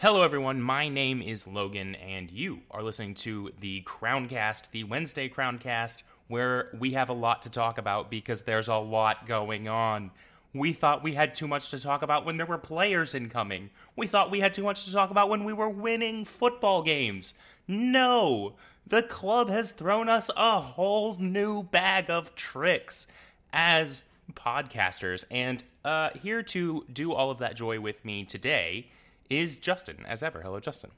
Hello, everyone. My name is Logan, and you are listening to the Crowncast, the Wednesday Crowncast, where we have a lot to talk about because there's a lot going on. We thought we had too much to talk about when there were players incoming. We thought we had too much to talk about when we were winning football games. No! The club has thrown us a whole new bag of tricks as podcasters. And uh, here to do all of that joy with me today is Justin, as ever. Hello, Justin.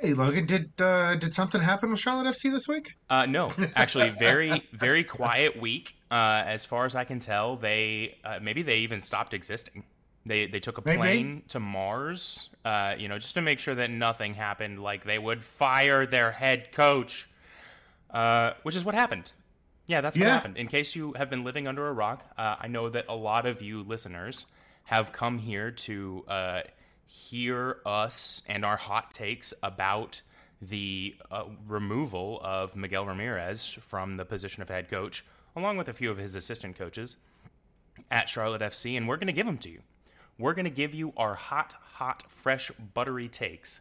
Hey Logan, did uh, did something happen with Charlotte FC this week? Uh, no, actually, very very quiet week. Uh, as far as I can tell, they uh, maybe they even stopped existing. They they took a Maybe. plane to Mars, uh, you know, just to make sure that nothing happened. Like they would fire their head coach, uh, which is what happened. Yeah, that's what Yeah. happened. In case you have been living under a rock, uh, I know that a lot of you listeners have come here to uh, hear us and our hot takes about the uh, removal of Miguel Ramirez from the position of head coach, along with a few of his assistant coaches at Charlotte FC, and we're going to give them to you. We're going to give you our hot, hot, fresh, buttery takes,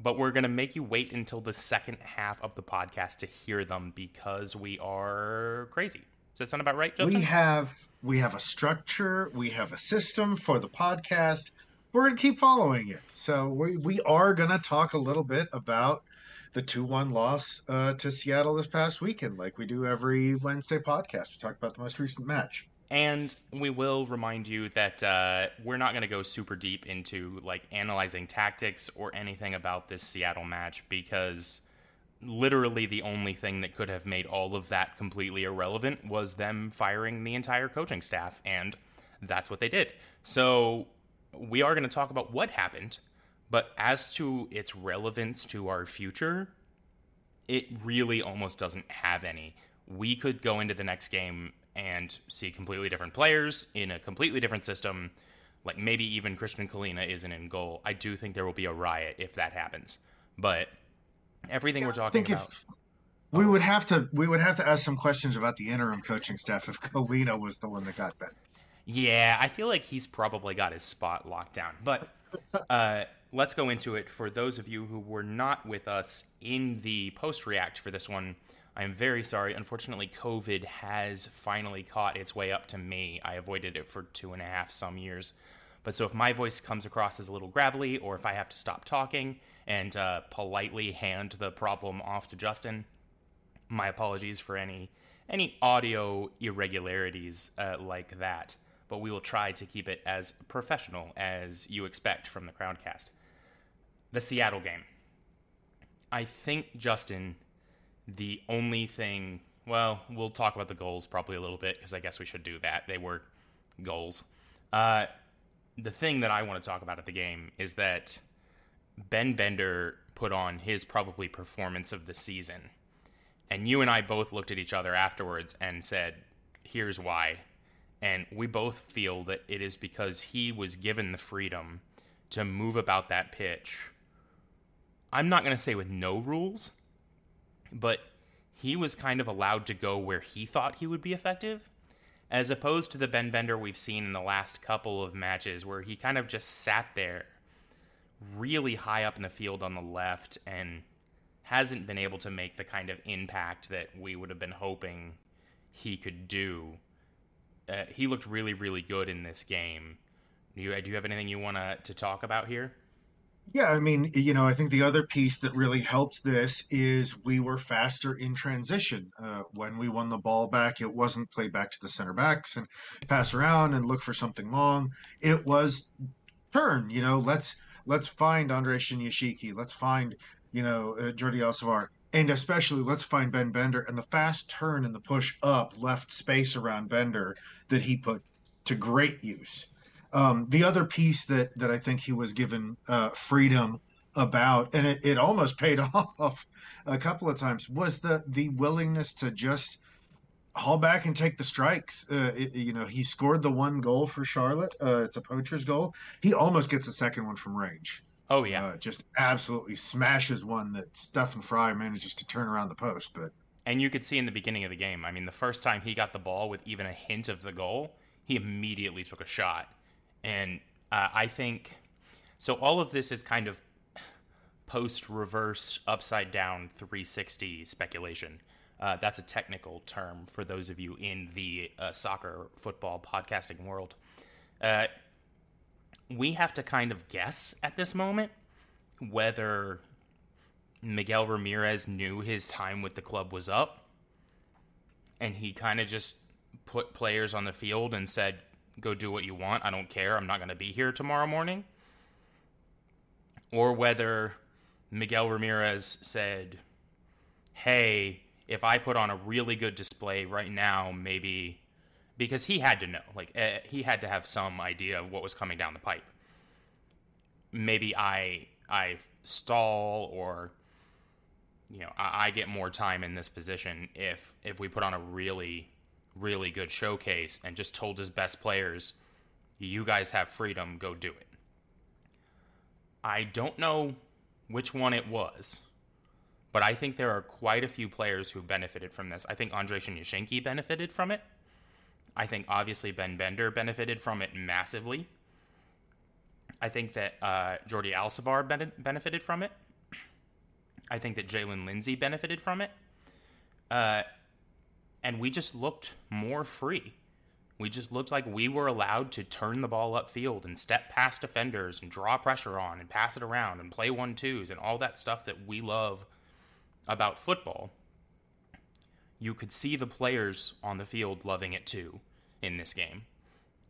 but we're going to make you wait until the second half of the podcast to hear them because we are crazy. Does that sound about right, Justin? We have we have a structure, we have a system for the podcast. We're gonna keep following it. So we we are gonna talk a little bit about the two one loss uh, to Seattle this past weekend, like we do every Wednesday podcast. We talk about the most recent match. And we will remind you that uh, we're not going to go super deep into like analyzing tactics or anything about this Seattle match because literally the only thing that could have made all of that completely irrelevant was them firing the entire coaching staff, and that's what they did. So we are going to talk about what happened, but as to its relevance to our future, it really almost doesn't have any. We could go into the next game and see completely different players in a completely different system. Like maybe even Kristijan Kahlina isn't in goal. I do think there will be a riot if that happens. But everything we're talking about. we oh. would have to we would have to ask some questions about the interim coaching staff if Kahlina was the one that got bent. Yeah, I feel like he's probably got his spot locked down. But uh, let's go into it. For those of you who were not with us in the post react for this one, I am very sorry. Unfortunately, COVID has finally caught its way up to me. I avoided it for two and a half some years. But so if my voice comes across as a little gravelly, or if I have to stop talking and uh, politely hand the problem off to Justin, my apologies for any any audio irregularities uh, like that. But we will try to keep it as professional as you expect from the Crowncast. The Seattle game. I think Justin, the only thing. Well, we'll talk about the goals probably a little bit because I guess we should do that. They were goals. Uh, the thing that I want to talk about at the game is that Ben Bender put on his probably performance of the season. And you and I both looked at each other afterwards and said, here's why. And we both feel that it is because he was given the freedom to move about that pitch. I'm not going to say with no rules, but he was kind of allowed to go where he thought he would be effective, as opposed to the Ben Bender we've seen in the last couple of matches where he kind of just sat there really high up in the field on the left and hasn't been able to make the kind of impact that we would have been hoping he could do. Uh, he looked really, really good in this game. Do you, do you have anything you want to talk about here? Yeah, I mean, you know, I think the other piece that really helped this is we were faster in transition. Uh, when we won the ball back, it wasn't play back to the center backs and pass around and look for something long. It was turn. You know, let's let's find Andre Shinyashiki. Let's find you know uh, Jordi Alcivar, and especially let's find Ben Bender. And the fast turn and the push up left space around Bender that he put to great use. Um, the other piece that that I think he was given uh, freedom about, and it, it almost paid off a couple of times, was the the willingness to just haul back and take the strikes. Uh, it- you know, he scored the one goal for Charlotte. Uh, it's a poacher's goal. He almost gets a second one from range. Oh yeah, Uh, just absolutely smashes one that Stefan Frei manages to turn around the post. But and you could see in the beginning of the game. I mean, the first time he got the ball with even a hint of the goal, he immediately took a shot, and uh, I think So all of this is kind of post reverse upside down 360 speculation. Uh, that's a technical term for those of you in the uh, soccer football podcasting world. We have to kind of guess at this moment whether Miguel Ramirez knew his time with the club was up and he kind of just put players on the field and said, Go do what you want. I don't care. I'm not going to be here tomorrow morning. Or whether Miguel Ramirez said, Hey, if I put on a really good display right now, maybe because he had to know, like uh, he had to have some idea of what was coming down the pipe. Maybe I I stall or you know I, I get more time in this position if if we put on a really really good showcase and just told his best players, you guys have freedom, go do it. I don't know which one it was, but I think there are quite a few players who benefited from this. I think Andre Shinyashiki benefited from it. I think obviously Ben Bender benefited from it massively. I think that uh, Jordi Alcivar ben- benefited from it. I think that Jaylin Lindsey benefited from it. Uh, and we just looked more free. We just looked like we were allowed to turn the ball upfield and step past defenders and draw pressure on and pass it around and play one twos and all that stuff that we love about football. You could see the players on the field loving it too in this game.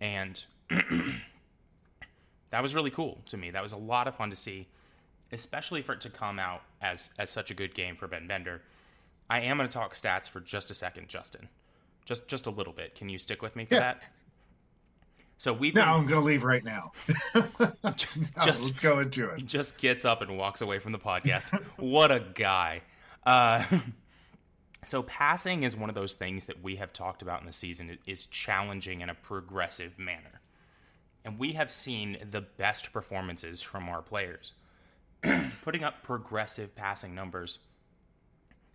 And that was really cool to me. That was a lot of fun to see, especially for it to come out as as such a good game for Ben Bender. I am going to talk stats for just a second, Justin. Just just a little bit. Can you stick with me for Yeah. that? So we've No, been- I'm going to leave right now. No, Just- let's go into it. he just gets up and walks away from the podcast. what a guy. Uh, so passing is one of those things that we have talked about in the season It is challenging in a progressive manner. And we have seen the best performances from our players putting up progressive passing numbers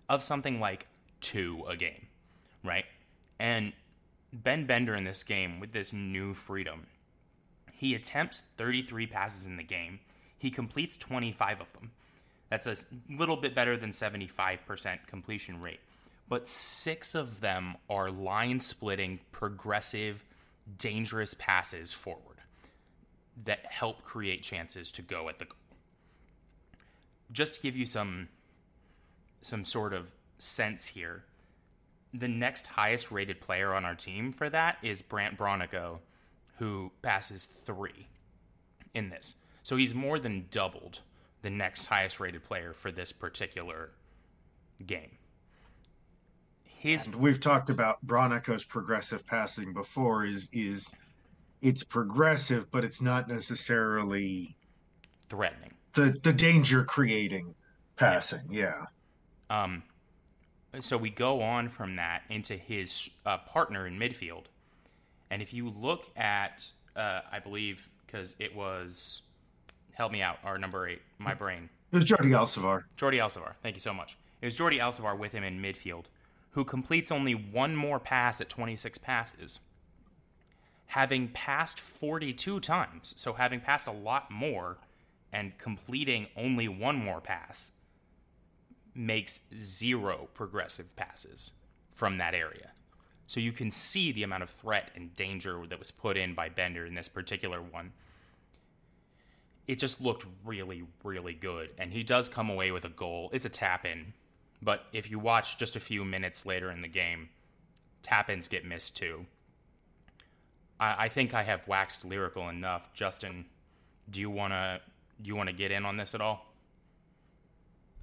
of something like 2 a game, right? And Ben Bender in this game with this new freedom he attempts 33 passes in the game. He completes 25 of them. That's a little bit better than 75% completion rate. But six of them are line splitting, progressive, dangerous passes forward that help create chances to go at the goal. Just to give you some some sort of sense here, the next highest rated player on our team for that is Brandt Bronico, who passes three in this. So he's more than doubled the next highest rated player for this particular game. His We've talked about Bronico's progressive passing before. Is is it's progressive, but it's not necessarily threatening. the the danger creating passing. Yeah. Um, so we go on from that into his uh, partner in midfield, and if you look at, uh, I believe, because it was, help me out, our number eight, my brain, It was Jordi Alcivar. Jordi Alcivar. Thank you so much. It was Jordi Alcivar with him in midfield, who completes only one more pass at 26 passes, having passed 42 times. So having passed a lot more and completing only one more pass makes zero progressive passes from that area. So you can see the amount of threat and danger that was put in by Bender in this particular one. It just looked really, really good. And he does come away with a goal. It's a tap in. But if you watch just a few minutes later in the game, tap ins get missed too. I, I think I have waxed lyrical enough. Justin, do you wanna do you wanna get in on this at all?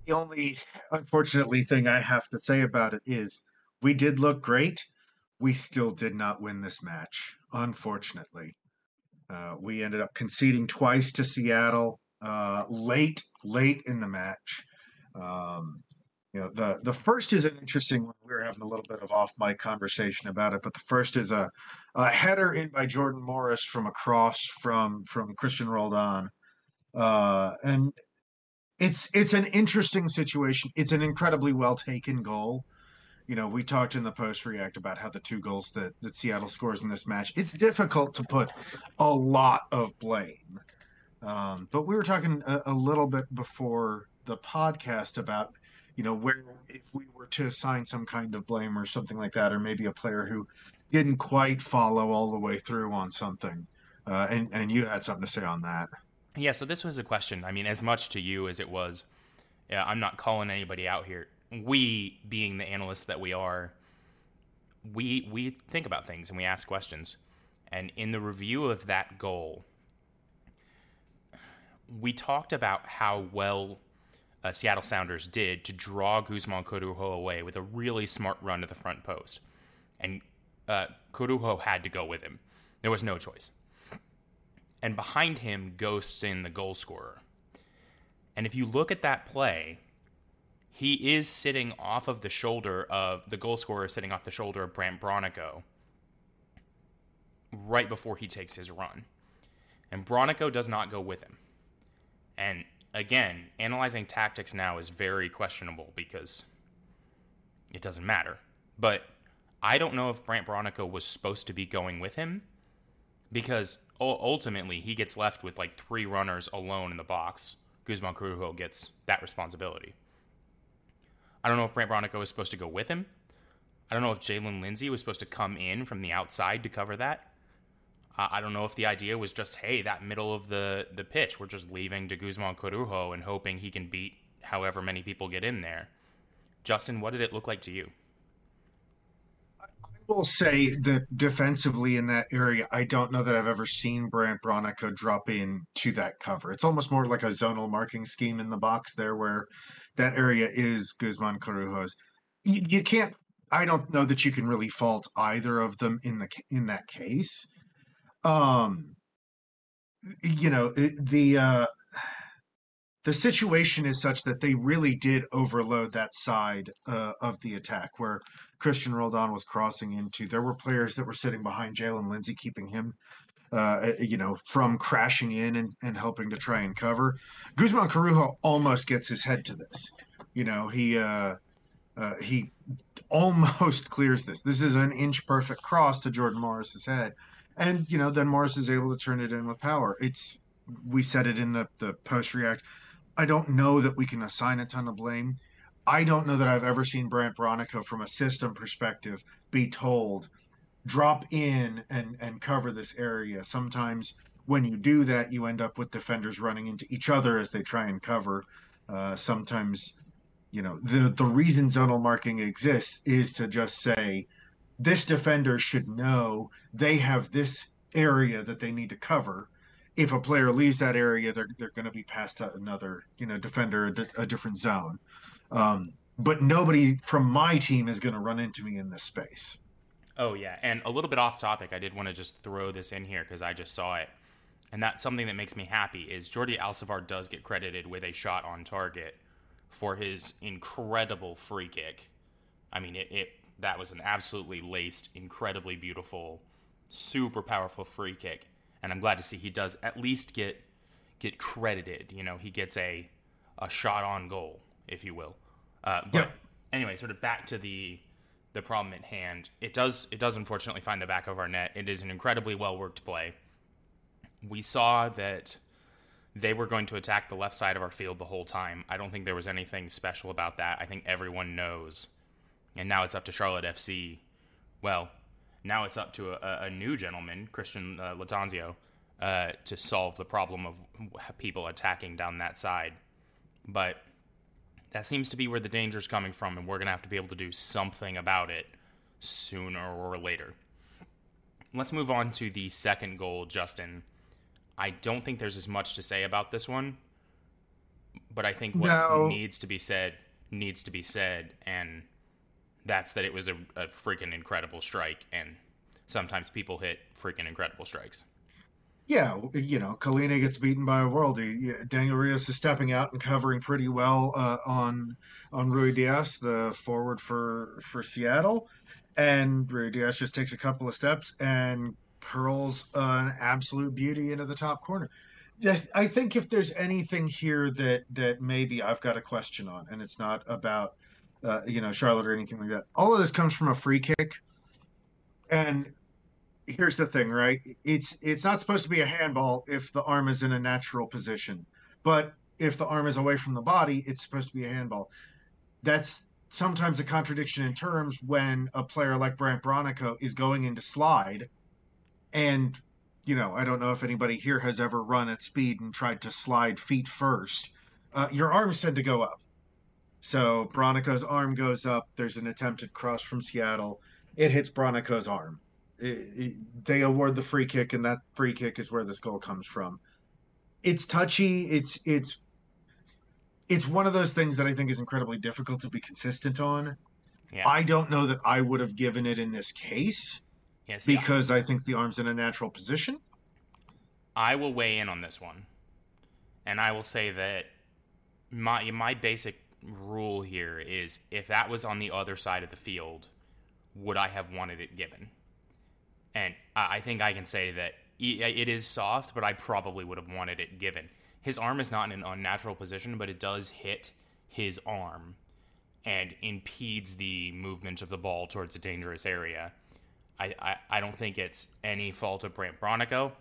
The only unfortunately thing I have to say about it is we did look great. We still did not win this match, unfortunately. Uh, we ended up conceding twice to Seattle uh, late, late in the match. Um, you know, the the first is an interesting one. We were having a little bit of off mic conversation about it, but the first is a, a header in by Jordan Morris from across from from Cristian Roldan, uh, and it's it's an interesting situation. It's an incredibly well taken goal. You know, we talked in the post react about how the two goals that, that Seattle scores in this match, it's difficult to put a lot of blame Um, but we were talking a, a, little bit before the podcast about, you know, where if we were to assign some kind of blame or something like that, or maybe a player who didn't quite follow all the way through on something. Uh, and and you had something to say on that. Yeah. So this was a question. I mean, as much to you as it was. Yeah, I'm not calling anybody out here. We, being the analysts that we are, we we think about things and we ask questions. And in the review of that goal, we talked about how well uh, Seattle Sounders did to draw Guzman Corujo away with a really smart run to the front post. And uh, had to go with him. There was no choice. And behind him, Ghosts in the goal scorer. And if you look at that play, he is sitting off of the shoulder of the goal scorer, sitting off the shoulder of Brandt Bronico right before he takes his run. And Bronico does not go with him. And again, analyzing tactics now is very questionable because it doesn't matter. But I don't know if Brandt Bronico was supposed to be going with him because ultimately he gets left with like three runners alone in the box. Guzman Corujo gets that responsibility. I don't know if Brandt Bronico was supposed to go with him. I don't know if Jaylin Lindsey was supposed to come in from the outside to cover that. I don't know if the idea was just, hey, that middle of the, the pitch, we're just leaving to Guzman Corujo and hoping he can beat however many people get in there. Justin, what did it look like to you? I will say that defensively in that area, I don't know that I've ever seen Brandt Bronico drop in to that cover. It's almost more like a zonal marking scheme in the box there where that area is Guzman Corujo's. You, you can't. I don't know that you can really fault either of them in the in that case. Um, you know the uh, the situation is such that they really did overload that side uh, of the attack where Cristian Roldan was crossing into. There were players that were sitting behind Jaylin Lindsey, keeping him uh, you know, from crashing in and, and helping to try and cover. Guzman Corujo almost gets his head to this. You know, he uh, uh, he almost clears this. This is an inch perfect cross to Jordan Morris's head, and you know, then Morris is able to turn it in with power. It's we said it in the the post react. I don't know that we can assign a ton of blame. I don't know that I've ever seen Brandt Bronico from a system perspective be told drop in and and cover this area. Sometimes when you do that, you end up with defenders running into each other as they try and cover. Uh, sometimes, you know, the the reason zonal marking exists is to just say this defender should know they have this area that they need to cover. If a player leaves that area, they're they're going to be passed to another, you know, defender, a, a different zone. Um, but nobody from my team is going to run into me in this space. Oh yeah, and a little bit off topic, I did want to just throw this in here because I just saw it, and that's something that makes me happy. Is Jordi Alcivar does get credited with a shot on target for his incredible free kick. I mean, it, it that was an absolutely laced, incredibly beautiful, super powerful free kick, and I'm glad to see he does at least get get credited. You know, he gets a a shot on goal, if you will. Uh, but yep. anyway, sort of back to the the problem at hand. It does it does unfortunately find the back of our net. It is an incredibly well worked play. We saw that they were going to attack the left side of our field the whole time. I don't think there was anything special about that. I think everyone knows. And now it's up to Charlotte FC. Well, now it's up to a, a new gentleman, Christian uh, Lattanzio, uh, to solve the problem of people attacking down that side. But that seems to be where the danger is coming from, and we're going to have to be able to do something about it sooner or later. Let's move on to the second goal, Justin. I don't think there's as much to say about this one, but I think what no. needs to be said needs to be said, and that's that it was a, a freaking incredible strike, and sometimes people hit freaking incredible strikes. Yeah, you know, Kahlina gets beaten by a worldie. Daniel Rios is stepping out and covering pretty well uh, on on Ruidíaz, the forward for for Seattle, and Ruidíaz just takes a couple of steps and curls an absolute beauty into the top corner. I think if there's anything here that that maybe I've got a question on, and it's not about uh, you know Charlotte or anything like that. All of this comes from a free kick, and here's the thing, right? It's it's not supposed to be a handball if the arm is in a natural position, but if the arm is away from the body, it's supposed to be a handball. That's sometimes a contradiction in terms when a player like Brandt Bronico is going into slide, and you know, I don't know if anybody here has ever run at speed and tried to slide feet first. Uh, your arms tend to go up. So Bronico's arm goes up. There's an attempted cross from Seattle. It hits Bronico's arm it, it, they award the free kick, and that free kick is where this goal comes from. It's touchy. It's it's it's one of those things that I think is incredibly difficult to be consistent on. Yeah. I don't know that I would have given it in this case yes, because yeah. I think the arm's in a natural position. I will weigh in on this one, and I will say that my my basic rule here is if that was on the other side of the field, would I have wanted it given? And I think I can say that it is soft, but I probably would have wanted it given. His arm is not in an unnatural position, but it does hit his arm and impedes the movement of the ball towards a dangerous area. I, I, I don't think it's any fault of Brandt Bronico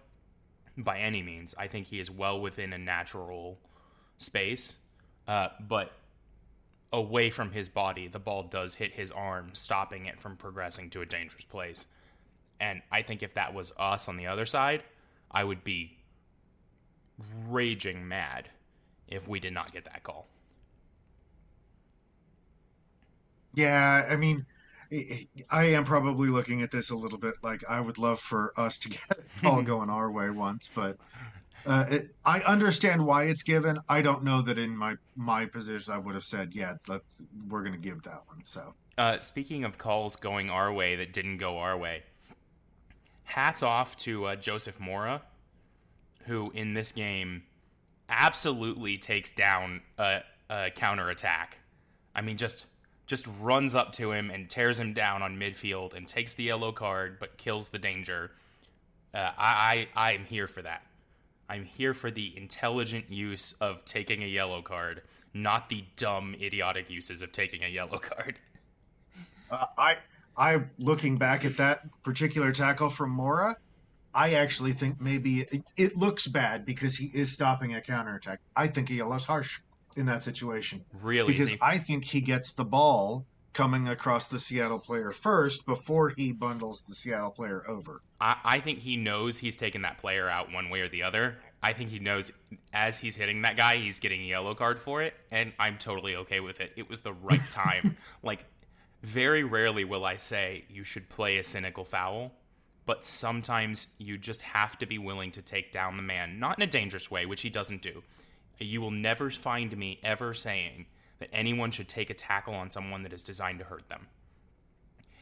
by any means. I think he is well within a natural space, uh, but away from his body, the ball does hit his arm, stopping it from progressing to a dangerous place. And I think if that was us on the other side, I would be raging mad if we did not get that call. Yeah, I mean, I am probably looking at this a little bit like I would love for us to get all going our way once, but uh, it, I understand why it's given. I don't know that in my my position I would have said, yeah, let's we're going to give that one. So, uh, speaking of calls going our way that didn't go our way, hats off to uh, Joseph Mora, who in this game absolutely takes down a, a counterattack. I mean, just just runs up to him and tears him down on midfield and takes the yellow card, but kills the danger. Uh, I, I I'm here for that. I'm here for the intelligent use of taking a yellow card, not the dumb, idiotic uses of taking a yellow card. Uh, I I looking back at that particular tackle from Mora, I actually think maybe it, it, looks bad because he is stopping a counterattack. I think he less harsh in that situation. Really? Because I think he gets the ball coming across the Seattle player first before he bundles the Seattle player over. I, I think he knows he's taking that player out one way or the other. I think he knows as he's hitting that guy, he's getting a yellow card for it, and I'm totally okay with it. It was the right time. like very rarely will I say you should play a cynical foul, but sometimes you just have to be willing to take down the man, not in a dangerous way, which he doesn't do. You will never find me ever saying that anyone should take a tackle on someone that is designed to hurt them.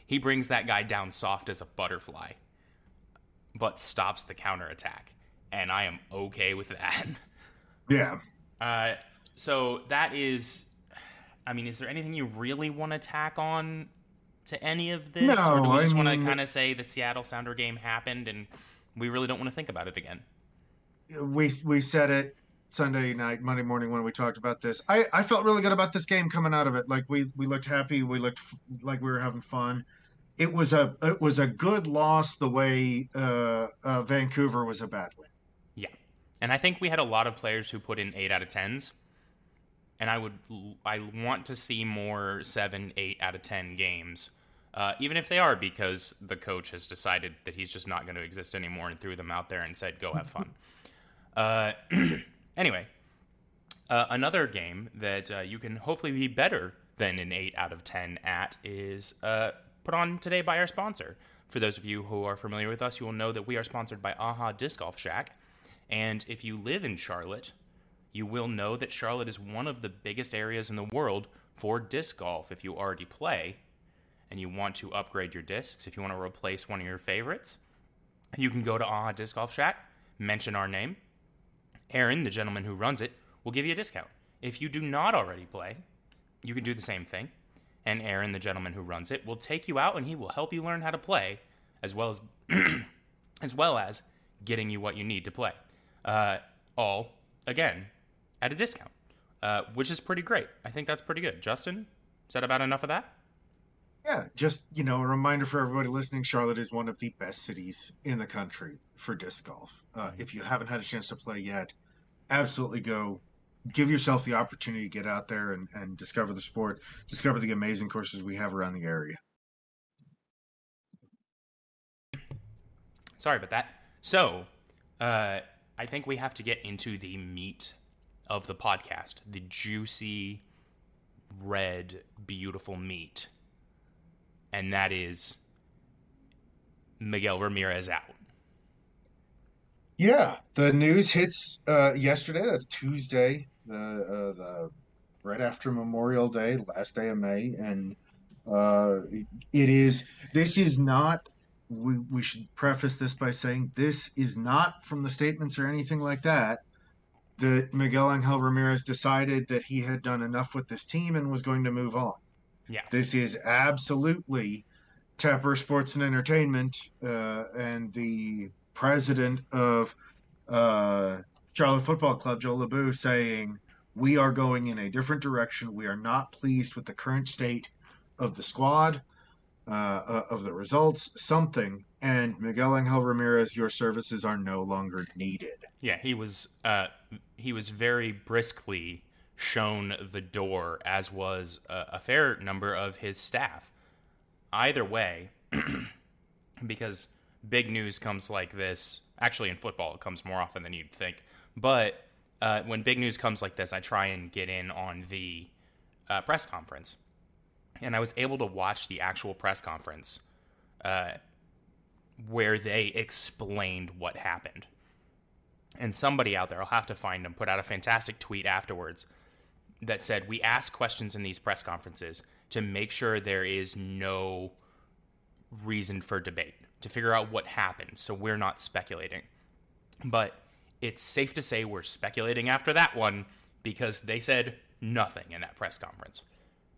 He brings that guy down soft as a butterfly, but stops the counterattack. And I am okay with that. Yeah. Uh, so that is I mean, is there anything you really want to tack on to any of this, no, or do we just want to kind of say the Seattle Sounder game happened and we really don't want to think about it again? We we said it Sunday night, Monday morning when we talked about this. I I felt really good about this game coming out of it. Like we we looked happy, we looked f- like we were having fun. It was a it was a good loss the way uh, uh, Vancouver was a bad win. Yeah, and I think we had a lot of players who put in eight out of tens and I would I want to see more seven, eight out of ten games, uh, even if they are because the coach has decided that he's just not going to exist anymore and threw them out there and said, "Go have fun." anyway, uh, another game that uh, you can hopefully be better than an eight out of ten at is uh, put on today by our sponsor. For those of you who are familiar with us, you will know that we are sponsored by Aha Disc Golf Shack. And if you live in Charlotte, you will know that Charlotte is one of the biggest areas in the world for disc golf if you already play and you want to upgrade your discs, if you want to replace one of your favorites, you can go to Aha Disc Golf Shack, mention our name. Aaron, the gentleman who runs it, will give you a discount. If you do not already play, you can do the same thing. And Aaron, the gentleman who runs it, will take you out and he will help you learn how to play, as well as as well as getting you what you need to play. Uh, all again at a discount, uh, which is pretty great. I think that's pretty good. Justin, is that about enough of that? Yeah, just you know, a reminder for everybody listening: Charlotte is one of the best cities in the country for disc golf. Uh, if you haven't had a chance to play yet, absolutely go. Give yourself the opportunity to get out there and, and discover the sport, discover the amazing courses we have around the area. Sorry about that. So, uh, I think we have to get into the meat of the podcast the juicy, red, beautiful meat. And that is Miguel Ramirez out. Yeah, the news hits uh, yesterday. That's Tuesday, the uh, the right after Memorial Day, last day of May, and uh, it is. This is not. We we should preface this by saying this is not from the statements or anything like that. That Miguel Angel Ramirez decided that he had done enough with this team and was going to move on. Yeah, This is absolutely Tepper Sports and Entertainment uh, and the president of uh, Charlotte Football Club, Joe LeBou, saying, We are going in a different direction. We are not pleased with the current state of the squad, uh, uh, of the results, something. And Miguel Angel Ramirez, your services are no longer needed. yeah. He was uh, he was very briskly shown the door, as was a, a fair number of his staff. Either way, because big news comes like this. Actually, in football, it comes more often than you'd think. But uh, when big news comes like this, I try and get in on the uh, press conference. And I was able to watch the actual press conference uh, where they explained what happened. And somebody out there, I'll have to find them, put out a fantastic tweet afterwards that said, We ask questions in these press conferences to make sure there is no reason for debate, to figure out what happened, so we're not speculating. But it's safe to say we're speculating after that one because they said nothing in that press conference.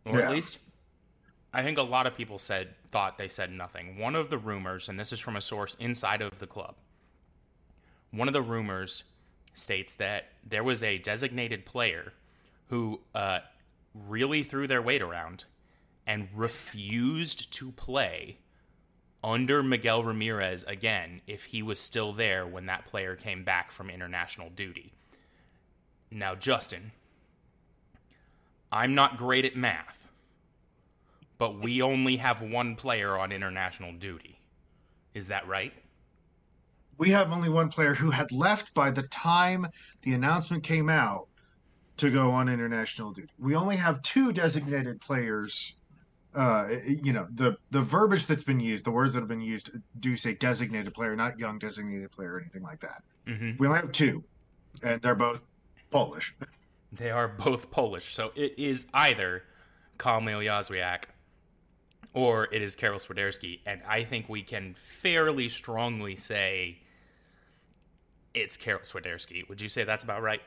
Or Yeah. at least I think a lot of people said thought they said nothing. One of the rumors, and this is from a source inside of the club, one of the rumors states that there was a designated player who uh, really threw their weight around and refused to play under Miguel Ramirez again if he was still there when that player came back from international duty. Now, Justin, I'm not great at math, but we only have one player on international duty. Is that right? We have only one player who had left by the time the announcement came out to go on international duty. We only have two designated players. Uh, you know, the the verbiage that's been used, the words that have been used do say designated player, not young designated player or anything like that. Mm-hmm. We only have two, and they're both Polish. They are both Polish, so it is either Kamil Jozwiak or it is Karol Swiderski, and I think we can fairly strongly say it's Karol Swiderski. Would you say that's about right?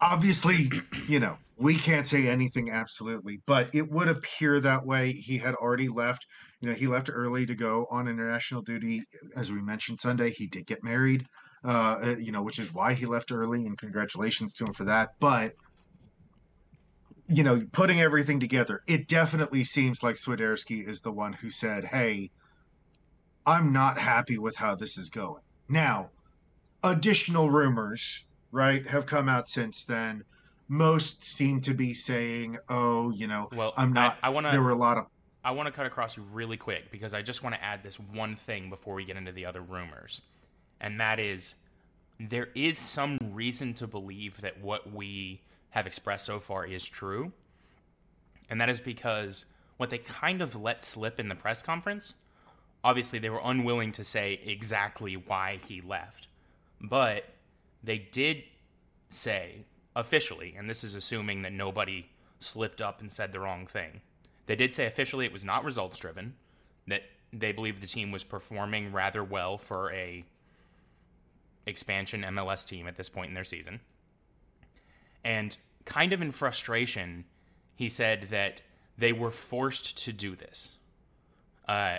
Obviously, you know, we can't say anything absolutely, but it would appear that way. He had already left. You know, he left early to go on international duty. As we mentioned Sunday, he did get married. Uh, you know, which is why he left early, and congratulations to him for that. But you know, putting everything together, it definitely seems like Swiderski is the one who said, "Hey, I'm not happy with how this is going." Now, additional rumors, right, have come out since then. Most seem to be saying, "Oh, you know, Well, I'm not." I, I want there were a lot of I want to cut across you really quick because I just want to add this one thing before we get into the other rumors. And that is there is some reason to believe that what we have expressed so far is true. And that is because what they kind of let slip in the press conference, obviously they were unwilling to say exactly why he left. But they did say officially, and this is assuming that nobody slipped up and said the wrong thing. They did say officially it was not results driven, that they believe the team was performing rather well for a expansion MLS team at this point in their season. And kind of in frustration, he said that they were forced to do this. Uh,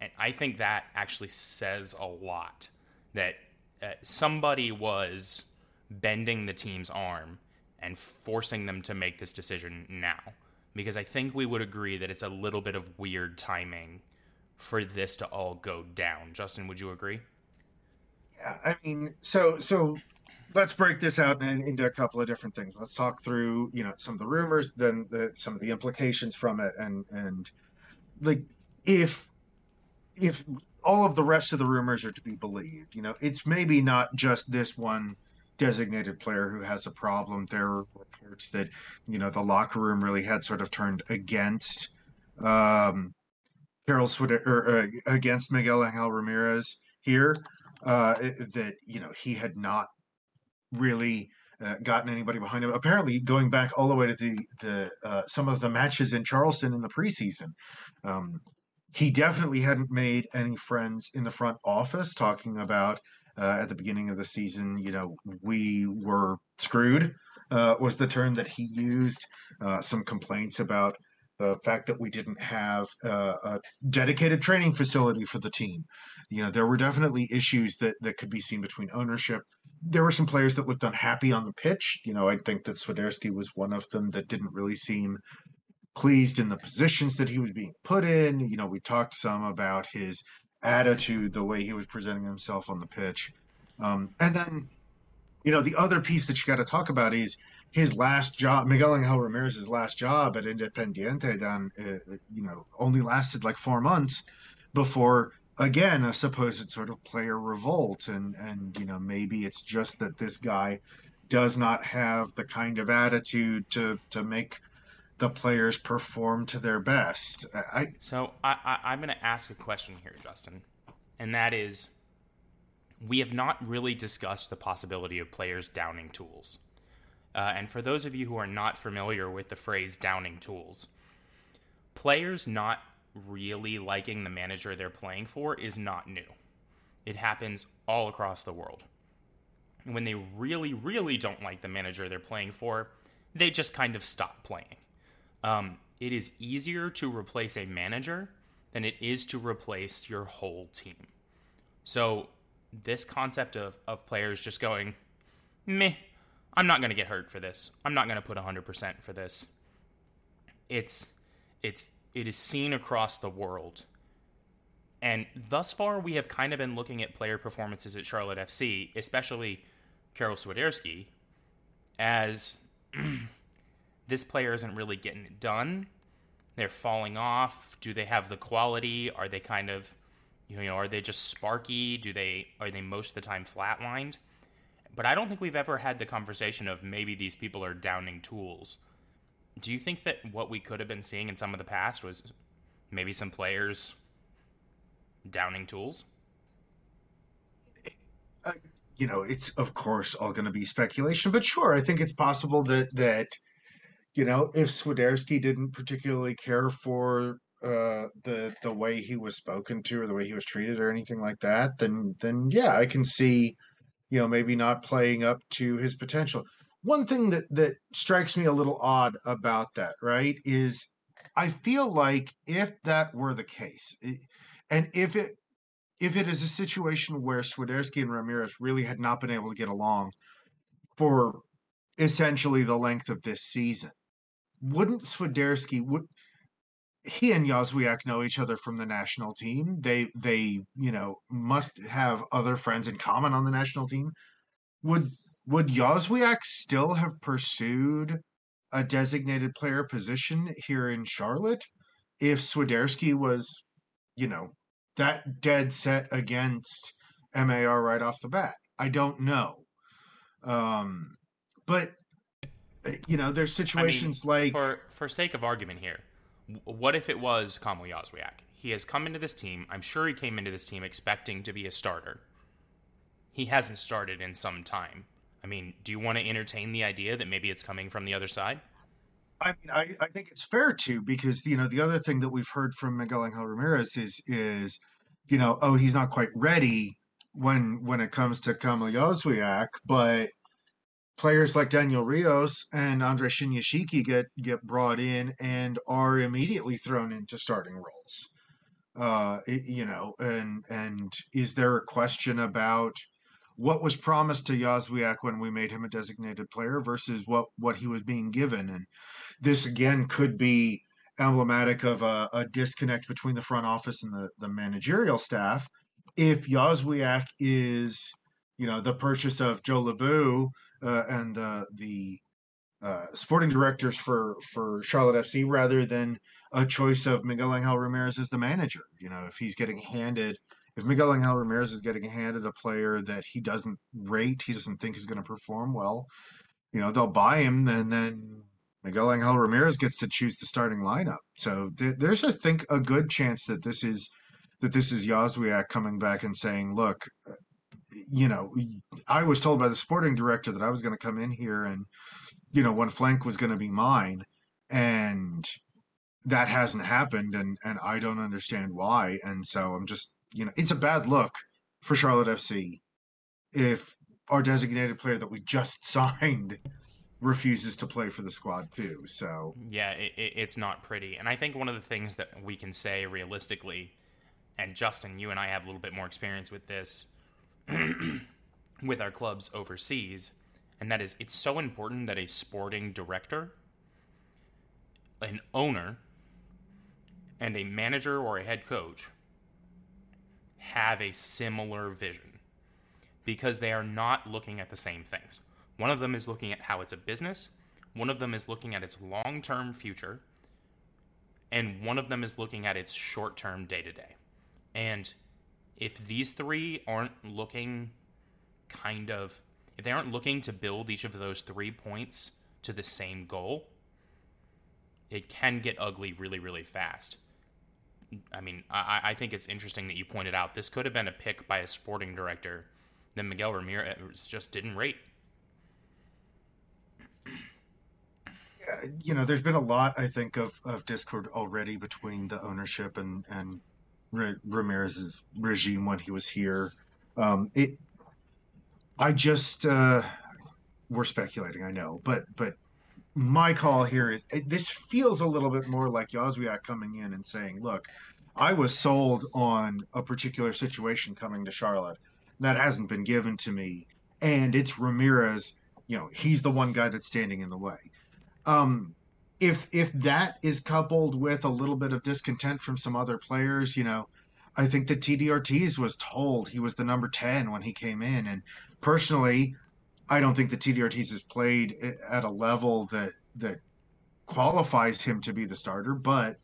and I think that actually says a lot that uh, somebody was bending the team's arm and forcing them to make this decision now. because I think we would agree that it's a little bit of weird timing for this to all go down. Justin, would you agree? Yeah, I mean, so so let's break this out into a couple of different things. Let's talk through, you know, some of the rumors, then the, some of the implications from it, and and like if if all of the rest of the rumors are to be believed, you know, it's maybe not just this one designated player who has a problem. There are reports that you know the locker room really had sort of turned against um, Karol Swid- or uh, against Miguel Angel Ramirez here. Uh, that you know he had not really uh, gotten anybody behind him. Apparently, going back all the way to the the uh, some of the matches in Charleston in the preseason, um, he definitely hadn't made any friends in the front office. Talking about uh, at the beginning of the season, you know, we were screwed. Uh, was the term that he used. Uh, some complaints about the fact that we didn't have uh, a dedicated training facility for the team. You know, there were definitely issues that that could be seen between ownership there were some players that looked unhappy on the pitch. You know, I think that Swiderski was one of them that didn't really seem pleased in the positions that he was being put in. You know, we talked some about his attitude, the way he was presenting himself on the pitch. Um, and then, you know, the other piece that you got to talk about is his last job, Miguel Angel Ramirez's last job at Independiente, then, uh, you know, only lasted like four months before again a supposed sort of player revolt and and you know maybe it's just that this guy does not have the kind of attitude to to make the players perform to their best I, so I, I i'm going to ask a question here justin and that is we have not really discussed the possibility of players downing tools uh, and for those of you who are not familiar with the phrase downing tools players not really liking the manager they're playing for is not new. It happens all across the world. When they really, really don't like the manager they're playing for, they just kind of stop playing. Um, it is easier to replace a manager than it is to replace your whole team. So, this concept of, of players just going, meh, I'm not going to get hurt for this. I'm not going to put 100% for this. It's it's it is seen across the world. And thus far, we have kind of been looking at player performances at Charlotte FC, especially Karol Swiderski, as this player isn't really getting it done. They're falling off. Do they have the quality? Are they kind of, you know, are they just sparky? Do they are they most of the time flatlined? But I don't think we've ever had the conversation of maybe these people are downing tools do you think that what we could have been seeing in some of the past was maybe some players downing tools? Uh, you know, it's of course all going to be speculation, but sure, I think it's possible that that you know if Swiderski didn't particularly care for uh, the the way he was spoken to or the way he was treated or anything like that, then then yeah, I can see you know maybe not playing up to his potential. One thing that that strikes me a little odd about that, right, is I feel like if that were the case, and if it if it is a situation where Swiderski and Ramirez really had not been able to get along for essentially the length of this season, wouldn't Swiderski would he and Jozwiak know each other from the national team. They they you know must have other friends in common on the national team. Would would Jozwiak still have pursued a designated player position here in Charlotte if Swiderski was, you know, that dead set against MAR right off the bat? I don't know. Um, but you know, there's situations I mean, like for for sake of argument here, what if it was Kamil Jozwiak? He has come into this team. I'm sure he came into this team expecting to be a starter. He hasn't started in some time. I mean, do you want to entertain the idea that maybe it's coming from the other side? I mean, I, I think it's fair to because you know the other thing that we've heard from Miguel Angel Ramirez is is you know oh he's not quite ready when when it comes to Kamil Jozwiak, but players like Daniel Rios and Andre Shinyashiki get get brought in and are immediately thrown into starting roles. Uh, you know, and and is there a question about what was promised to Jozwiak when we made him a designated player versus what what he was being given, and this again could be emblematic of a, a disconnect between the front office and the the managerial staff. If Jozwiak is, you know, the purchase of Joe LeBou uh, and the the uh, sporting directors for for Charlotte FC rather than a choice of Miguel Angel Ramirez as the manager. You know, if he's getting handed, if Miguel Angel Ramirez is getting handed a player that he doesn't rate, he doesn't think is going to perform well, you know, they'll buy him and then Miguel Angel Ramirez gets to choose the starting lineup. So th- there's, I think, a good chance that this is that this is Jozwiak coming back and saying, "Look, you know, I was told by the sporting director that I was going to come in here and you know, one flank was going to be mine, and that hasn't happened, and and I don't understand why, and so I'm just, you know, it's a bad look for Charlotte FC if our designated player that we just signed refuses to play for the squad too. So yeah, it, it, it's not pretty, and I think one of the things that we can say realistically, and Justin, you and I have a little bit more experience with this. with our clubs overseas and that is it's so important that a sporting director, an owner, and a manager or a head coach have a similar vision because they are not looking at the same things. One of them is looking at how it's a business, one of them is looking at its long term future, and one of them is looking at its short term day to day. And if these three aren't looking kind of if they aren't looking to build each of those three points to the same goal, it can get ugly really, really fast. I mean, I, I think it's interesting that you pointed out this could have been a pick by a sporting director that Miguel Ramirez just didn't rate. you know, there's been a lot, I think, of, of discord already between the ownership and and Ramirez's regime when he was here. Um, it I just uh, we're speculating, I know, but but my call here is this feels a little bit more like Jozwiak coming in and saying, "Look, I was sold on a particular situation coming to Charlotte that hasn't been given to me, and it's Ramirez. You know, he's the one guy that's standing in the way." Um, if if that is coupled with a little bit of discontent from some other players, you know, I think that Titi Ortiz was told he was the number 10 when he came in. And personally, I don't think that Titi Ortiz has played eh, at a level that, that qualifies him to be the starter. But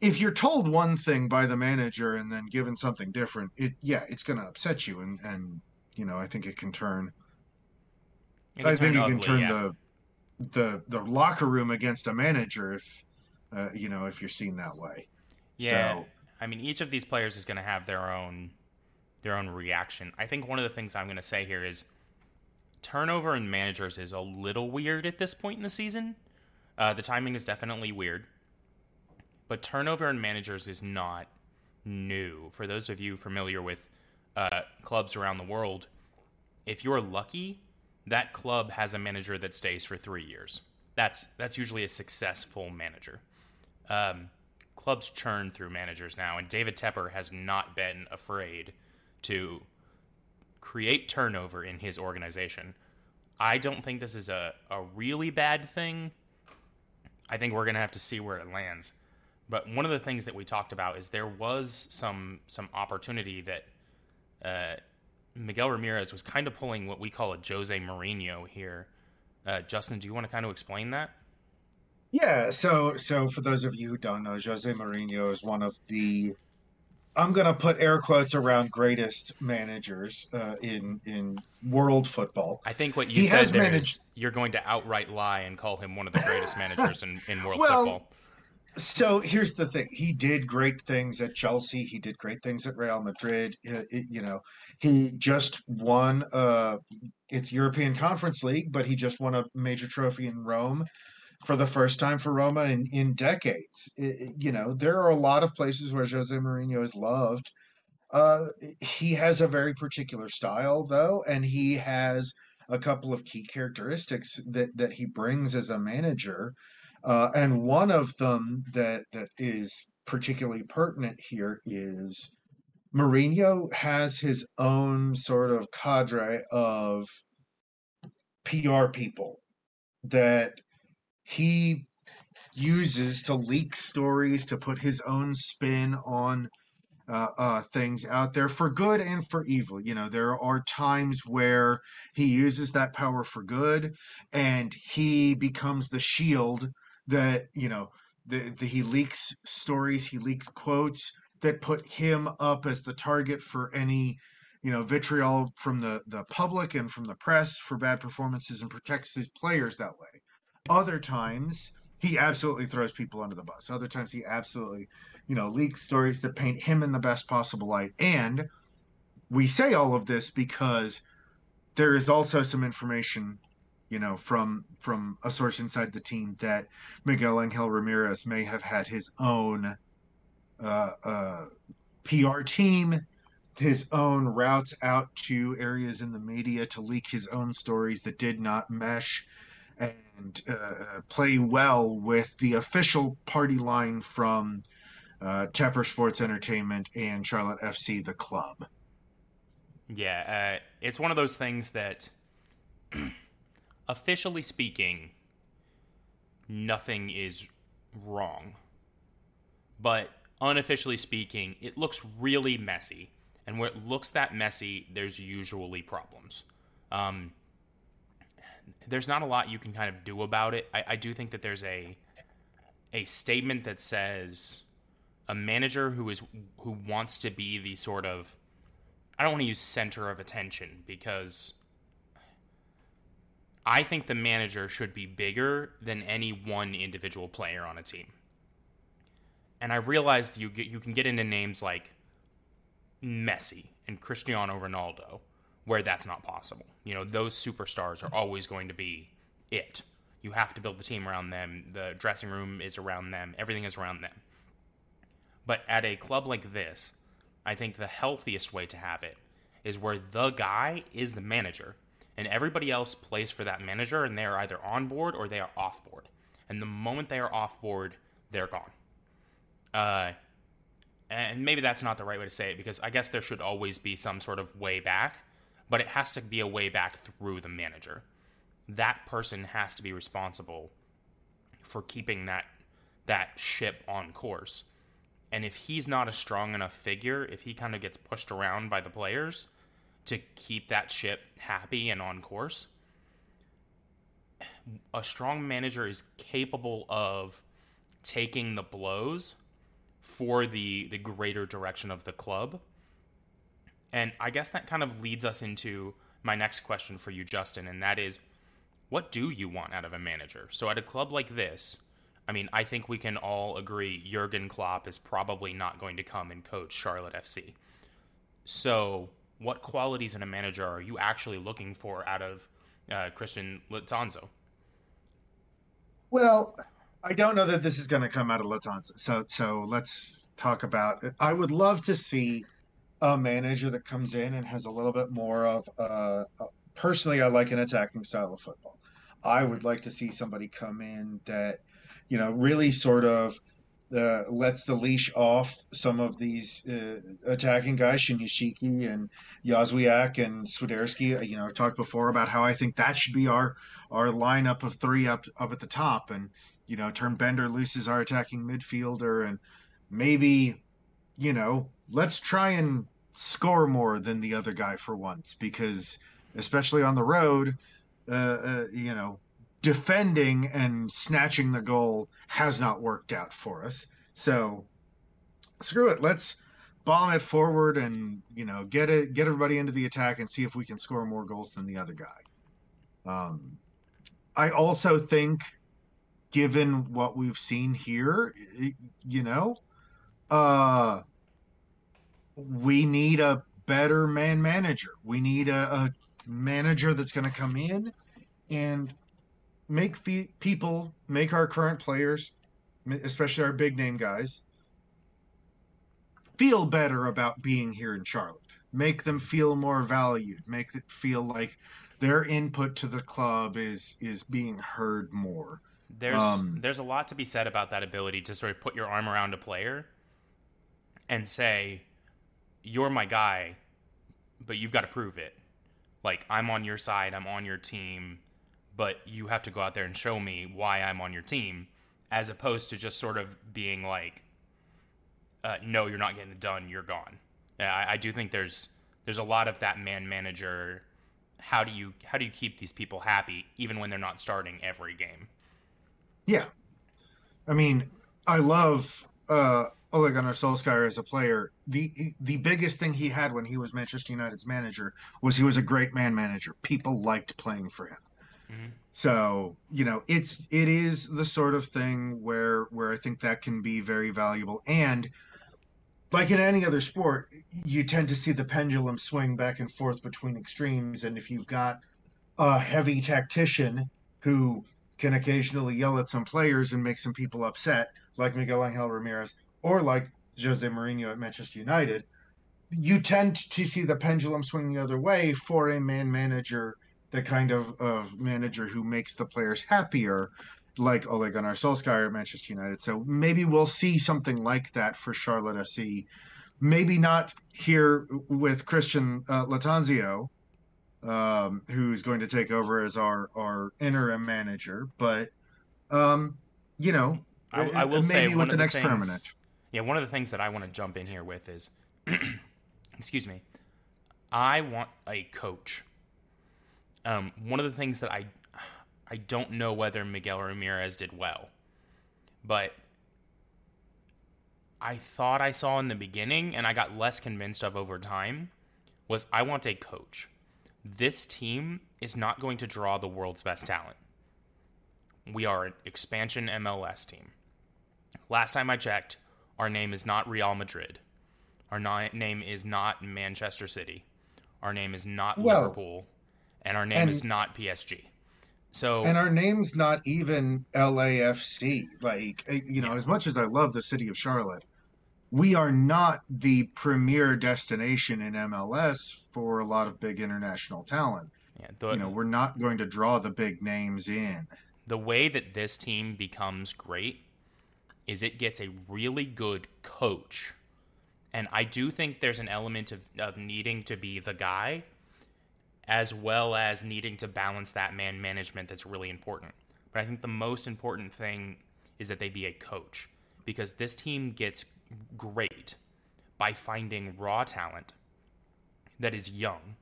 if you're told one thing by the manager and then given something different, it, yeah, it's going to upset you. And, and, you know, I think it can turn, can I think it ugly, can turn yeah. the, the, the locker room against a manager if, uh, you know, if you're seen that way. Yeah. So, I mean, each of these players is going to have their own their own reaction. I think one of the things I'm going to say here is turnover in managers is a little weird at this point in the season. Uh, the timing is definitely weird, but turnover in managers is not new. For those of you familiar with uh, clubs around the world, if you're lucky, that club has a manager that stays for three years. That's that's usually a successful manager. Um, clubs churn through managers now, and David Tepper has not been afraid to create turnover in his organization. I don't think this is a, a really bad thing. I think we're going to have to see where it lands. But one of the things that we talked about is there was some some opportunity that uh, Miguel Ramirez was kind of pulling what we call a Jose Mourinho here. Uh, Justin, do you want to kind of explain that? Yeah, so so for those of you who don't know, Jose Mourinho is one of the I'm going to put air quotes around greatest managers uh, in in world football. I think what you he said there managed... is you're going to outright lie and call him one of the greatest managers in, in world well, football. So here's the thing: he did great things at Chelsea. He did great things at Real Madrid. It, it, you know, he just won uh, it's European Conference League, but he just won a major trophy in Rome for the first time for Roma in, in decades. It, you know, there are a lot of places where Jose Mourinho is loved. Uh, he has a very particular style, though, and he has a couple of key characteristics that, that he brings as a manager. Uh, and one of them that, that is particularly pertinent here is Mourinho has his own sort of cadre of PR people that he uses to leak stories to put his own spin on uh, uh, things out there for good and for evil. You know, there are times where he uses that power for good and he becomes the shield that, you know, the, the, he leaks stories, he leaks quotes that put him up as the target for any you know vitriol from the the public and from the press for bad performances and protects his players that way. Other times he absolutely throws people under the bus. Other times he absolutely you know leaks stories that paint him in the best possible light. And we say all of this because there is also some information you know from from a source inside the team that Miguel Angel Ramirez may have had his own uh, uh, PR team, his own routes out to areas in the media to leak his own stories that did not mesh and uh, play well with the official party line from uh, Tepper Sports Entertainment and Charlotte FC, the club. Yeah, uh, it's one of those things that, officially speaking, nothing is wrong. But unofficially speaking, it looks really messy. And where it looks that messy, there's usually problems. Um, there's not a lot you can kind of do about it. I, I do think that there's a a statement that says a manager who is who wants to be the sort of I don't want to use center of attention because I think the manager should be bigger than any one individual player on a team and I realized you get, you can get into names like Messi and Cristiano Ronaldo, where that's not possible. You know, those superstars are always going to be it. You have to build the team around them. The dressing room is around them. Everything is around them. But at a club like this, I think the healthiest way to have it is where the guy is the manager and everybody else plays for that manager and they are either on board or they are off board. And the moment they are off board, they're gone. Uh, and maybe that's not the right way to say it because I guess there should always be some sort of way back, but it has to be a way back through the manager. That person has to be responsible for keeping that that ship on course. And if he's not a strong enough figure, if he kind of gets pushed around by the players to keep that ship happy and on course, a strong manager is capable of taking the blows for the the greater direction of the club. And I guess that kind of leads us into my next question for you, Justin, and that is what do you want out of a manager? So at a club like this, I mean, I think we can all agree Jurgen Klopp is probably not going to come and coach Charlotte FC. So, what qualities in a manager are you actually looking for out of uh, Christian Lattanzio? Well, I don't know that this is going to come out of Lattanzio. So so let's talk about it. I would love to see a manager that comes in and has a little bit more of uh, uh, personally I like an attacking style of football. I would like to see somebody come in that you know really sort of uh, lets the leash off some of these uh, attacking guys, Shinyashiki and Jozwiak and Swiderski. Uh, you know, I talked before about how I think that should be our our lineup of three up up at the top, and you know, turn Bender loose as our attacking midfielder, and maybe, you know, let's try and score more than the other guy for once, because especially on the road, uh, uh, you know, defending and snatching the goal has not worked out for us. So screw it. Let's bomb it forward and you know get it get everybody into the attack and see if we can score more goals than the other guy. Um, I also think given what we've seen here, you know, uh, we need a better man manager. We need a, a manager that's going to come in and make fe- people, make our current players, especially our big name guys, feel better about being here in Charlotte. Make them feel more valued. Make it feel like their input to the club is is being heard more. There's um, there's a lot to be said about that ability to sort of put your arm around a player and say, you're my guy, but you've got to prove it. Like I'm on your side, I'm on your team, but you have to go out there and show me why I'm on your team, as opposed to just sort of being like, uh, "No, you're not getting it done. You're gone." I, I do think there's there's a lot of that man manager. How do you how do you keep these people happy even when they're not starting every game? Yeah, I mean, I love uh, Ole Gunnar Solskjaer as a player. The the biggest thing he had when he was Manchester United's manager was he was a great man manager. People liked playing for him. Mm-hmm. So you know, it's it is the sort of thing where where I think that can be very valuable and like in any other sport, you tend to see the pendulum swing back and forth between extremes. And if you've got a heavy tactician who can occasionally yell at some players and make some people upset, like Miguel Angel Ramirez or like Jose Mourinho at Manchester United, you tend to see the pendulum swing the other way for a man manager, the kind of, of manager who makes the players happier like Ole Gunnar Solskjaer at Manchester United. So maybe we'll see something like that for Charlotte FC. Maybe not here with Christian uh, Lattanzio, um, who's going to take over as our our interim manager, but um, you know, I, I will maybe say with the, the next things, permanent. Yeah, one of the things that I want to jump in here with is, excuse me, I want a coach. Um, one of the things that I I don't know whether Miguel Ramirez did well, but I thought I saw in the beginning, and I got less convinced of over time, was I want a coach. This team is not going to draw the world's best talent. We are an expansion MLS team. Last time I checked, our name is not Real Madrid. Our name is not Manchester City. Our name is not well, Liverpool. And our name and, is not PSG. So and our name's not even LAFC. Like eh, you know, yeah. as much as I love the city of Charlotte, we are not the premier destination in MLS for a lot of big international talent. Yeah, the, you know, we're not going to draw the big names in. The way that this team becomes great is it gets a really good coach. And I do think there's an element of, of needing to be the guy as well as needing to balance that man management that's really important. But I think the most important thing is that they be a coach because this team gets great by finding raw talent that is young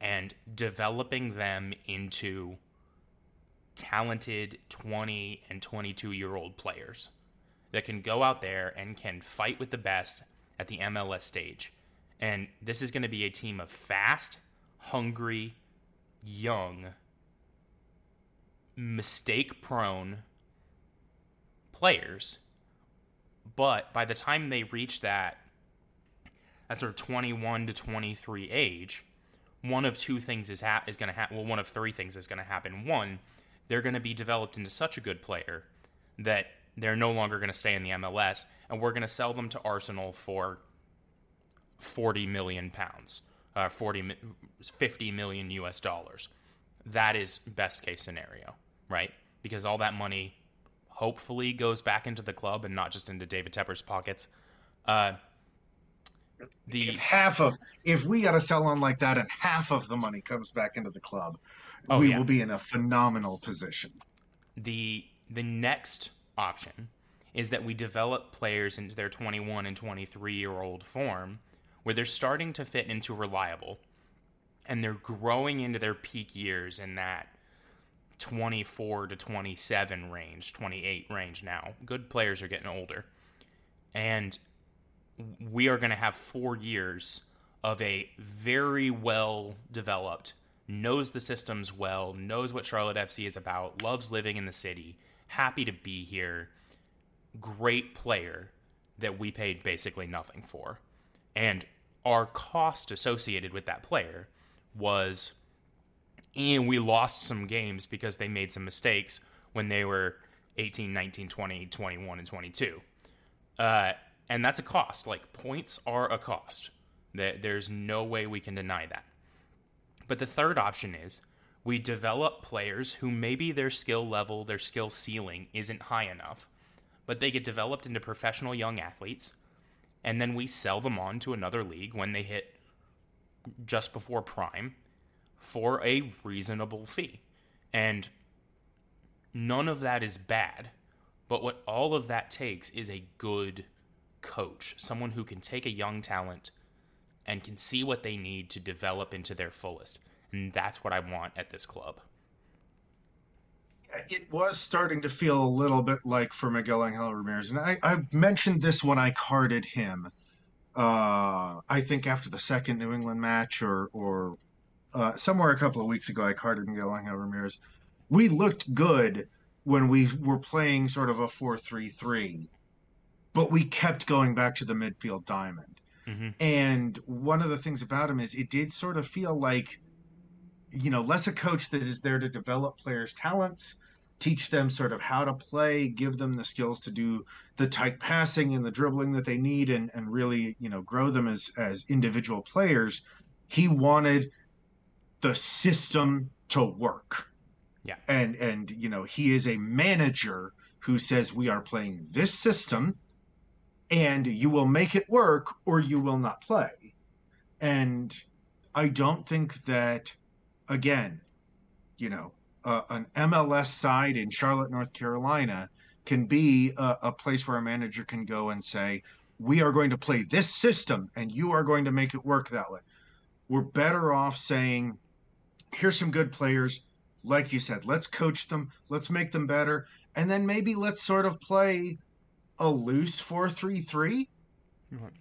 and developing them into talented 20 and 22 year old players that can go out there and can fight with the best at the MLS stage. And this is going to be a team of fast, hungry, young, mistake prone players. But by the time they reach that, that sort of 21 to 23 age, one of two things is ha- is going to happen. Well, one of three things is going to happen. One, they're going to be developed into such a good player that they're no longer going to stay in the MLS, and we're going to sell them to Arsenal for 40 million pounds uh, 40, 50 million US dollars. That is best case scenario, right? Because all that money hopefully goes back into the club and not just into David Tepper's pockets. Uh, the if half of if we got to sell on like that and half of the money comes back into the club, oh, we yeah. will be in a phenomenal position. The the next option is that we develop players into their 21 and 23 year old form where they're starting to fit into reliable and they're growing into their peak years in that 24 to 27 range, 28 range now. Good players are getting older. And we are going to have four years of a very well developed, knows the systems well, knows what Charlotte FC is about, loves living in the city, happy to be here, great player that we paid basically nothing for. And our cost associated with that player was and we lost some games because they made some mistakes when they were 18 19 20 21 and 22 uh, and that's a cost. Like points are a cost. There's no way we can deny that. But the third option is we develop players who maybe their skill level their skill ceiling isn't high enough but they get developed into professional young athletes and then we sell them on to another league when they hit just before prime for a reasonable fee. And none of that is bad. But what all of that takes is a good coach, someone who can take a young talent and can see what they need to develop into their fullest. And that's what I want at this club. It was starting to feel a little bit like for Miguel Angel Ramirez. And I, I've mentioned this when I carded him. Uh, I think after the second New England match or, or uh, somewhere a couple of weeks ago, I carded Miguel Angel Ramirez. We looked good when we were playing sort of a 4 3 3, but we kept going back to the midfield diamond. Mm-hmm. And one of the things about him is it did sort of feel like, you know, less a coach that is there to develop players' talents, teach them sort of how to play, give them the skills to do the tight passing and the dribbling that they need and, and really, you know, grow them as, as individual players. He wanted the system to work. Yeah. And and you know, he is a manager who says we are playing this system and you will make it work or you will not play. And I don't think that again, you know, uh, an MLS side in Charlotte, North Carolina can be a, a place where a manager can go and say, we are going to play this system and you are going to make it work that way. We're better off saying, here's some good players. Like you said, let's coach them, let's make them better, and then maybe let's sort of play a loose four three three,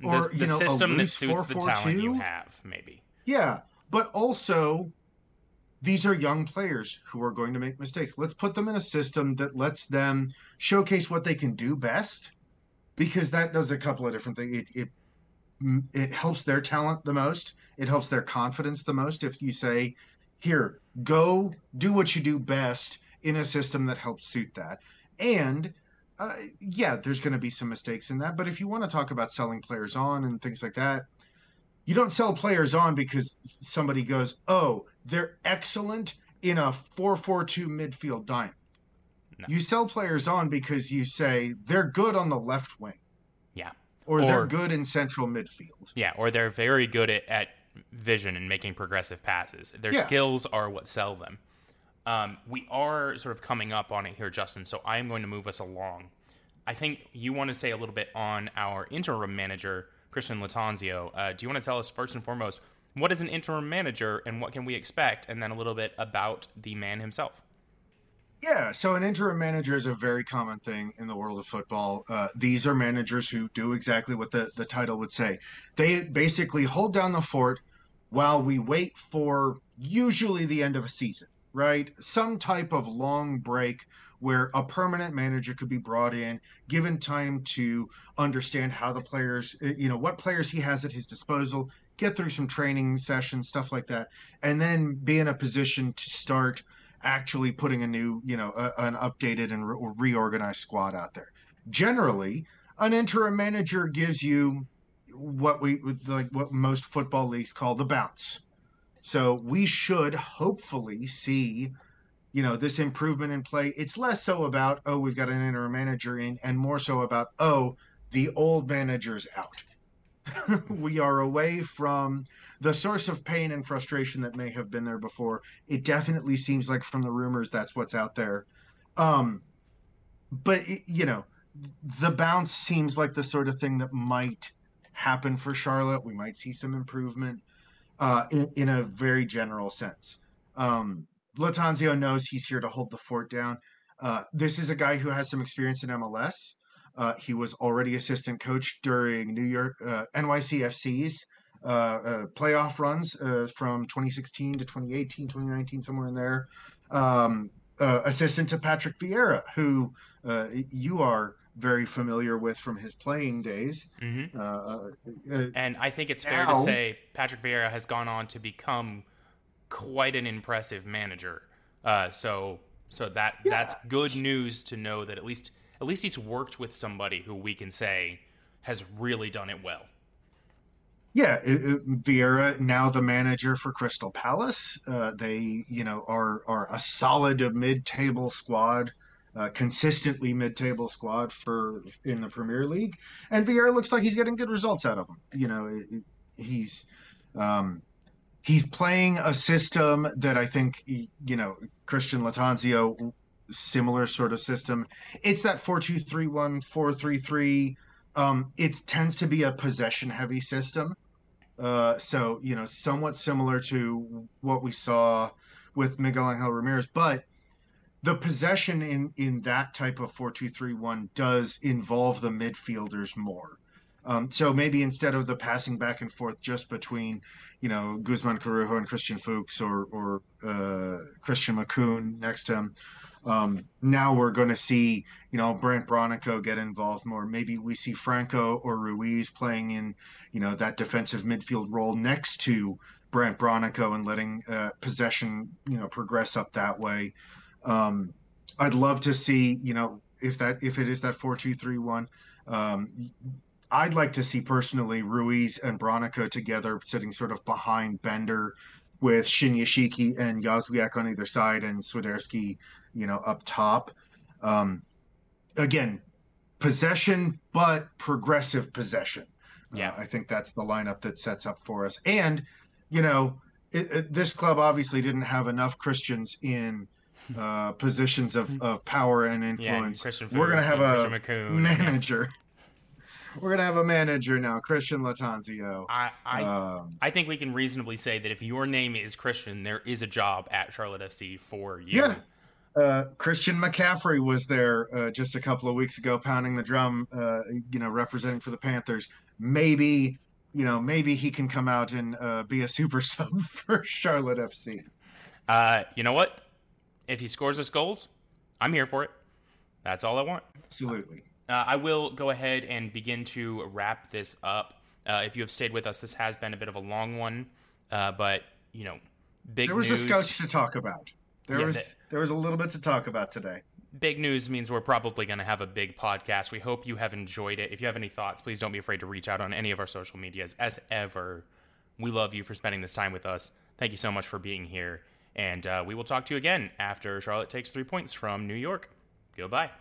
or the, the you know, system that suits the talent you have, maybe. Yeah, but also these are young players who are going to make mistakes. Let's put them in a system that lets them showcase what they can do best, because that does a couple of different things. It, it it helps their talent the most. It helps their confidence the most. If you say, here, go do what you do best in a system that helps suit that. And uh, yeah, there's going to be some mistakes in that. But if you want to talk about selling players on and things like that, you don't sell players on because somebody goes, oh, they're excellent in a 4 4 2 midfield diamond. No. You sell players on because you say they're good on the left wing. Yeah. Or, or they're good in central midfield. Yeah. Or they're very good at, at vision and making progressive passes. Their yeah. skills are what sell them. Um, we are sort of coming up on it here, Justin. So I am going to move us along. I think you want to say a little bit on our interim manager, Christian Lattanzio. Uh, do you want to tell us first and foremost what is an interim manager and what can we expect, and then a little bit about the man himself? Yeah, so an interim manager is a very common thing in the world of football. Uh, these are managers who do exactly what the, the title would say. They basically hold down the fort while we wait for usually the end of a season, right? Some type of long break where a permanent manager could be brought in, given time to understand how the players, you know, what players he has at his disposal, get through some training sessions, stuff like that, and then be in a position to start actually putting a new, you know, a, an updated and re- reorganized squad out there. Generally, an interim manager gives you what we like what most football leagues call the bounce. So we should hopefully see, you know, this improvement in play. It's less so about oh we've got an interim manager in, and more so about oh the old manager's out. we are away from the source of pain and frustration that may have been there before. It definitely seems like from the rumors that's what's out there. Um, but it, you know, the bounce seems like the sort of thing that might happen for Charlotte. We might see some improvement uh, in, in, a very general sense. Um, Lattanzio knows he's here to hold the fort down. Uh, this is a guy who has some experience in MLS. Uh, he was already assistant coach during New York uh, NYCFC's uh, uh, playoff runs uh, from 2016 to 2018, 2019, somewhere in there. Um, assistant to Patrick Vieira, who you are very familiar with from his playing days. Mm-hmm. Uh, uh, and I think it's now, fair to say Patrick Vieira has gone on to become quite an impressive manager. Uh, so so that yeah. that's good news to know that at least at least he's worked with somebody who we can say has really done it well. Yeah, it, it, Vieira now the manager for Crystal Palace. Uh, they, you know, are are a solid mid-table squad uh, consistently mid-table squad for in the Premier League, and Vieira looks like he's getting good results out of them. You know, it, he's um, he's playing a system that I think you know Christian Lattanzio similar sort of system. It's that 4-2-3-1, 4-3-3. Um, it tends to be a possession heavy system. Uh, so, you know, somewhat similar to what we saw with Miguel Angel Ramirez, but the possession in in that type of 4-2-3-1 does involve the midfielders more. Um, so maybe instead of the passing back and forth just between, you know, Guzman Corujo and Christian Fuchs or or uh, Christian Makoun next to him, um, now we're going to see, you know, Brandt Bronico get involved more. Maybe we see Franco or Ruiz playing in, you know, that defensive midfield role next to Brandt Bronico and letting uh, possession, you know, progress up that way. Um, I'd love to see, you know, if that if it is that four two three one. Um, I'd like to see personally Ruiz and Bronico together, sitting sort of behind Bender, with Shinyashiki and Jozwiak on either side, and Swiderski, you know, up top. Um, again, possession, but progressive possession. Yeah, uh, I think that's the lineup that sets up for us. And you know, it, it, this club obviously didn't have enough Christians in uh, positions of, of power and influence. Yeah, We're going to have a Makoun, manager. We're going to have a manager now, Christian Lattanzio. I I, um, I think we can reasonably say that if your name is Christian, there is a job at Charlotte FC for you. Yeah. Uh, Christian McCaffrey was there uh, just a couple of weeks ago, pounding the drum, uh, you know, representing for the Panthers. Maybe, you know, maybe he can come out and uh, be a super sub for Charlotte FC. Uh, you know what? if he scores us goals, I'm here for it. That's all I want. Absolutely. Uh, I will go ahead and begin to wrap this up. Uh, if you have stayed with us, this has been a bit of a long one, uh, but you know, big. There was news. a scotch to talk about. There yeah, was the, there was a little bit to talk about today. Big news means we're probably going to have a big podcast. We hope you have enjoyed it. If you have any thoughts, please don't be afraid to reach out on any of our social medias. As ever, we love you for spending this time with us. Thank you so much for being here. And uh, we will talk to you again after Charlotte takes three points from New York. Goodbye.